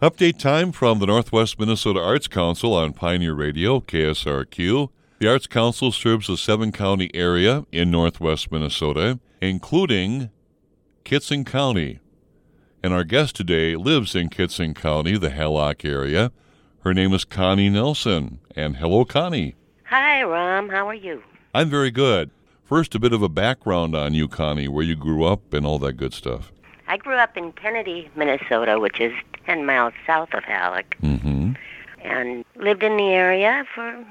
Update time from the Northwest Minnesota Arts Council on Pioneer Radio, KSRQ. The Arts Council serves a seven county area in northwest Minnesota, including Kittson County. And our guest today lives in Kittson County, the Hallock area. Her name is Connie Nelson. And hello, Connie. Hi, Rom. How are you? I'm very good. First, a bit of a background on you, Connie, where you grew up and all that good stuff. I grew up in Kennedy, Minnesota, which is 10 miles south of Hallock, Mm-hmm. and lived in the area for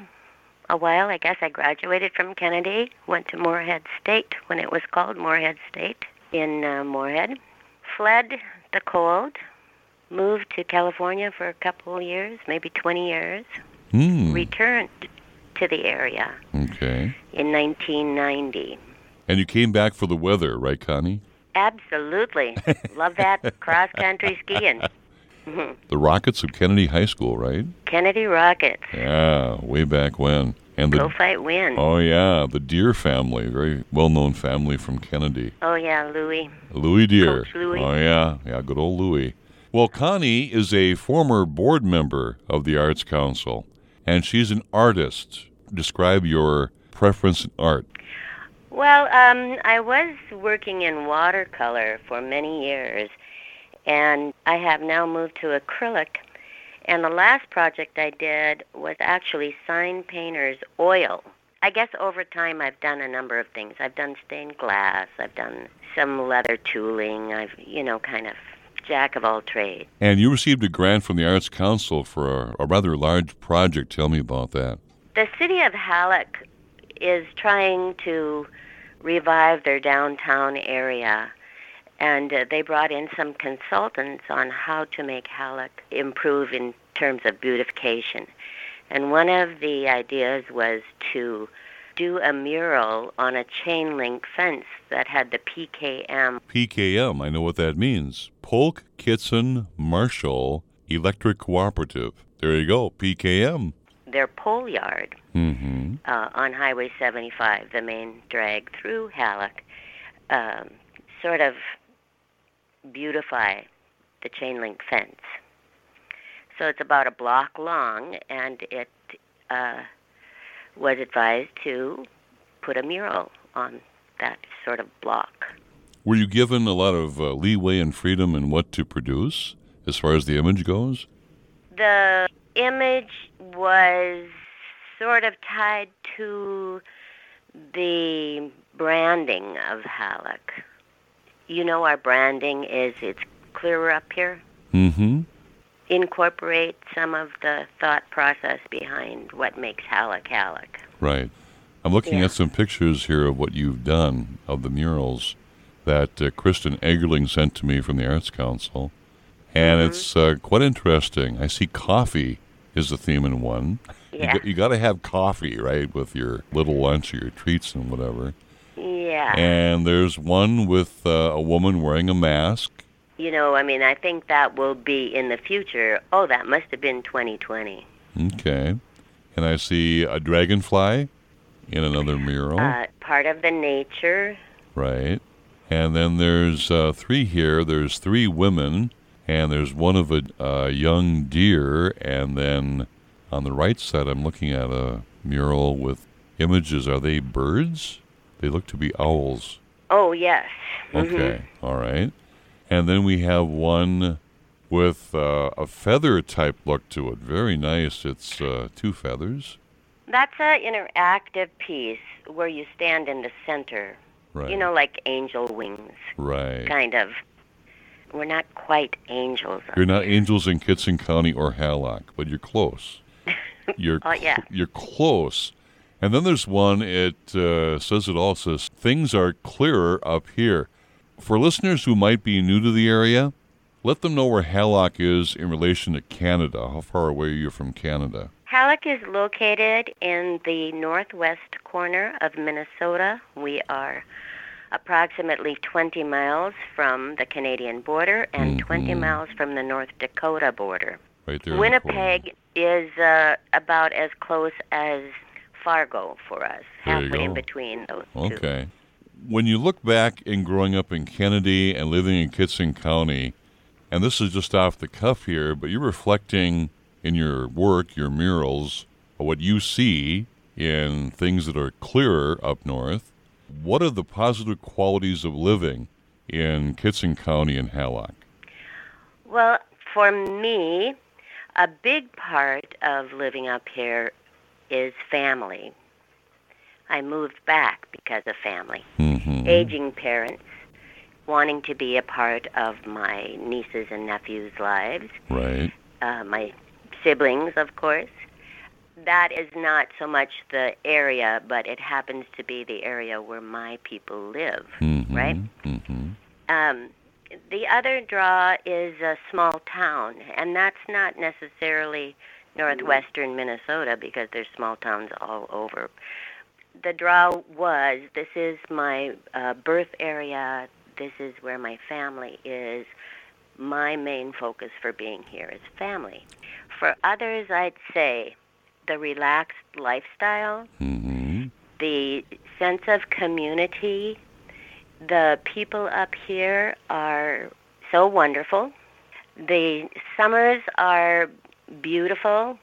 a while. I guess I graduated from Kennedy, went to Moorhead State when it was called Moorhead State in uh, Moorhead, fled the cold, moved to California for a couple of years, maybe 20 years, Hmm. returned to the area Okay. in 1990. And you came back for the weather, right, Connie? Absolutely. Love that cross country skiing. The Rockets of Kennedy High School, right? Kennedy Rockets. Yeah, way back when. And Go the fight win. oh yeah, the Deer family, very well-known family from Kennedy. Oh yeah, Louis. Louis Deer. Coach Louis. Oh yeah, yeah, good old Louis. Well, Connie is a former board member of the Arts Council, and she's an artist. Describe your preference in art. Well, um, I was working in watercolor for many years, and I have now moved to acrylic. And the last project I did was actually sign painter's oil. I guess over time I've done a number of things. I've done stained glass. I've done some leather tooling. I've, you know, kind of jack of all trades. And you received a grant from the Arts Council for a, a rather large project. Tell me about that. The city of Hallock is trying to revive their downtown area, and uh, they brought in some consultants on how to make Hallock improve in terms of beautification. And one of the ideas was to do a mural on a chain link fence that had the PKM. PKM, I know what that means. Polk Kittson Marshall Electric Cooperative. There you go, PKM. Their pole yard Mm-hmm. uh, on Highway 75, the main drag through Hallock, um, sort of beautify the chain link fence. So it's about a block long, and it uh, was advised to put a mural on that sort of block. Were you given a lot of uh, leeway and freedom in what to produce as far as the image goes? The image was sort of tied to the branding of Hallock. You know, our branding is it's clearer up here. Mm-hmm. Incorporate some of the thought process behind what makes Hallock Hallock. Right. I'm looking Yeah. at some pictures here of what you've done of the murals that uh, Kristen Egerling sent to me from the Arts Council. And Mm-hmm. it's uh, quite interesting. I see coffee is the theme in one. Yeah. You, got, you got to have coffee, right, with your little lunch or your treats and whatever. Yeah. And there's one with uh, a woman wearing a mask. You know, I mean, I think that will be in the future. Oh, that must have been 2020. Okay. And I see a dragonfly in another mural. Uh, part of the nature. Right. And then there's uh, three here. There's three women, and there's one of a, young deer. And then on the right side, I'm looking at a mural with images. Are they birds? They look to be owls. Oh, yes. Mhm. Okay. All right. And then we have one with uh, a feather type look to it. Very nice. It's uh, two feathers. That's an interactive piece where you stand in the center. Right. You know, like angel wings, Right. kind of. We're not quite angels. You're not angels in Kittson County or Hallock, but you're close. You're Oh, yeah. cl- you're close. And then there's one. It uh, says it all. Says things are clearer up here. For listeners who might be new to the area, let them know where Hallock is in relation to Canada. How far away are you from Canada? Hallock is located in the northwest corner of Minnesota. We are approximately 20 miles from the Canadian border and 20 Mhm. miles from the North Dakota border. Right there. in the. Winnipeg is uh, about as close as Fargo for us, There halfway in between those two. Okay. When you look back in growing up in Kennedy and living in Kittson County, and this is just off the cuff here, but you're reflecting in your work, your murals, what you see in things that are clearer up north. What are the positive qualities of living in Kittson County and Hallock? Well, for me, a big part of living up here is family. I moved back because of family. Mm-hmm. Aging parents, wanting to be a part of my nieces and nephews' lives, Right. uh, my siblings, of course. That is not so much the area, but it happens to be the area where my people live, Mm-hmm. right? Mm-hmm. Um, the other draw is a small town, and that's not necessarily northwestern Minnesota because there's small towns all over. The draw was this is my uh, birth area, this is where my family is. My main focus for being here is family. For others, I'd say the relaxed lifestyle, Mm-hmm. the sense of community. The people up here are so wonderful. The summers are beautiful.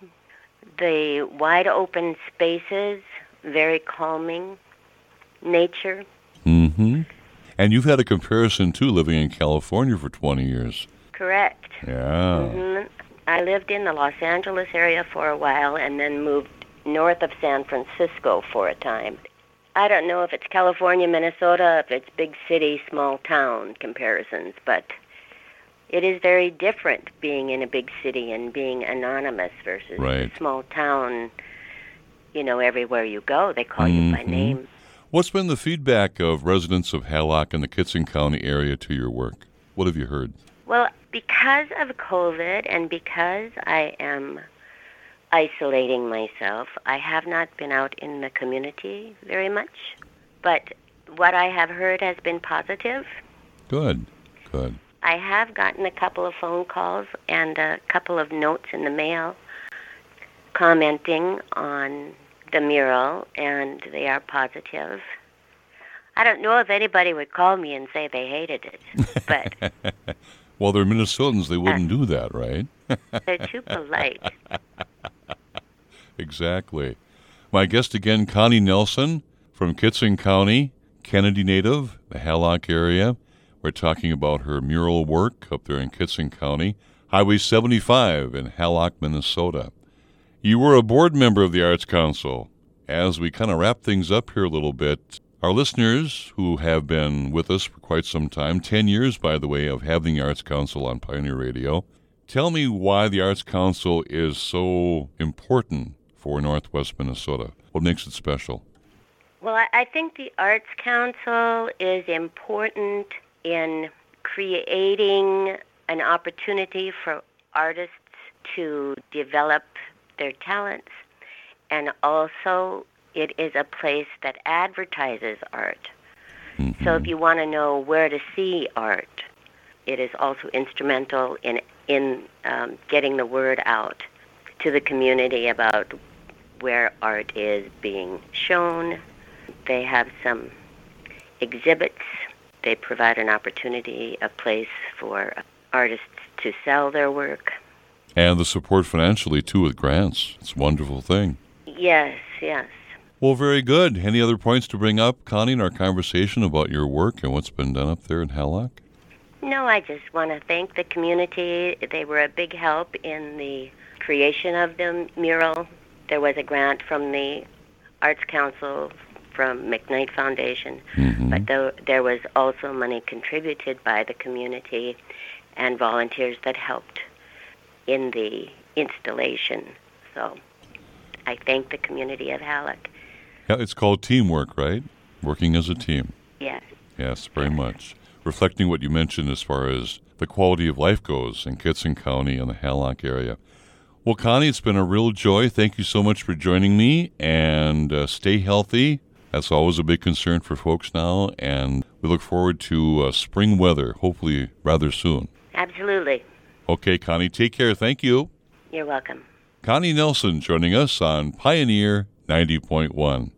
The wide open spaces, very calming. Nature. Mm-hmm. And you've had a comparison too, living in California for 20 years. Correct. Yeah. hmm I lived in the Los Angeles area for a while and then moved north of San Francisco for a time. I don't know if it's California, Minnesota, if it's big city, small town comparisons, but it is very different being in a big city and being anonymous versus Right. a small town. You know, everywhere you go, they call you by Mhm. name. What's been the feedback of residents of Hallock and the Kittson County area to your work? What have you heard? Well, because of COVID and because I am isolating myself, I have not been out in the community very much. But what I have heard has been positive. Good. Good. I have gotten a couple of phone calls and a couple of notes in the mail commenting on the mural, and they are positive. I don't know if anybody would call me and say they hated it, but Well, they're Minnesotans. They wouldn't do that, right? they're too polite. Exactly. My guest again, Connie Nelson from Kittson County, Kennedy native, the Hallock area. We're talking about her mural work up there in Kittson County, Highway 75 in Hallock, Minnesota. You were a board member of the Arts Council. As we kind of wrap things up here a little bit, our listeners who have been with us for quite some time, 10 years, by the way, of having the Arts Council on Pioneer Radio, tell me why the Arts Council is so important for Northwest Minnesota. What makes it special? Well, I, I think the Arts Council is important in creating an opportunity for artists to develop their talents, and also it is a place that advertises art. So if you want to know where to see art, it is also instrumental in in um, getting the word out to the community about where art is being shown. They have some exhibits. They provide an opportunity, a place for artists to sell their work. And the support financially, too, with grants. It's a wonderful thing. Yes, yes. Well, very good. Any other points to bring up, Connie, in our conversation about your work and what's been done up there in Hallock? No, I just want to thank the community. They were a big help in the creation of the mural. There was a grant from the Arts Council from McKnight Foundation, Mhm. but there, there was also money contributed by the community and volunteers that helped in the installation. So I thank the community of Hallock. Yeah, it's called teamwork, right? Working as a team. Yes. Yes, very much. Reflecting what you mentioned as far as the quality of life goes in Kittson County and the Hallock area. Well, Connie, it's been a real joy. Thank you so much for joining me and uh, stay healthy. That's always a big concern for folks now. And we look forward to uh, spring weather, hopefully rather soon. Absolutely. Okay, Connie, take care. Thank you. You're welcome. Connie Nelson joining us on Pioneer 90.1.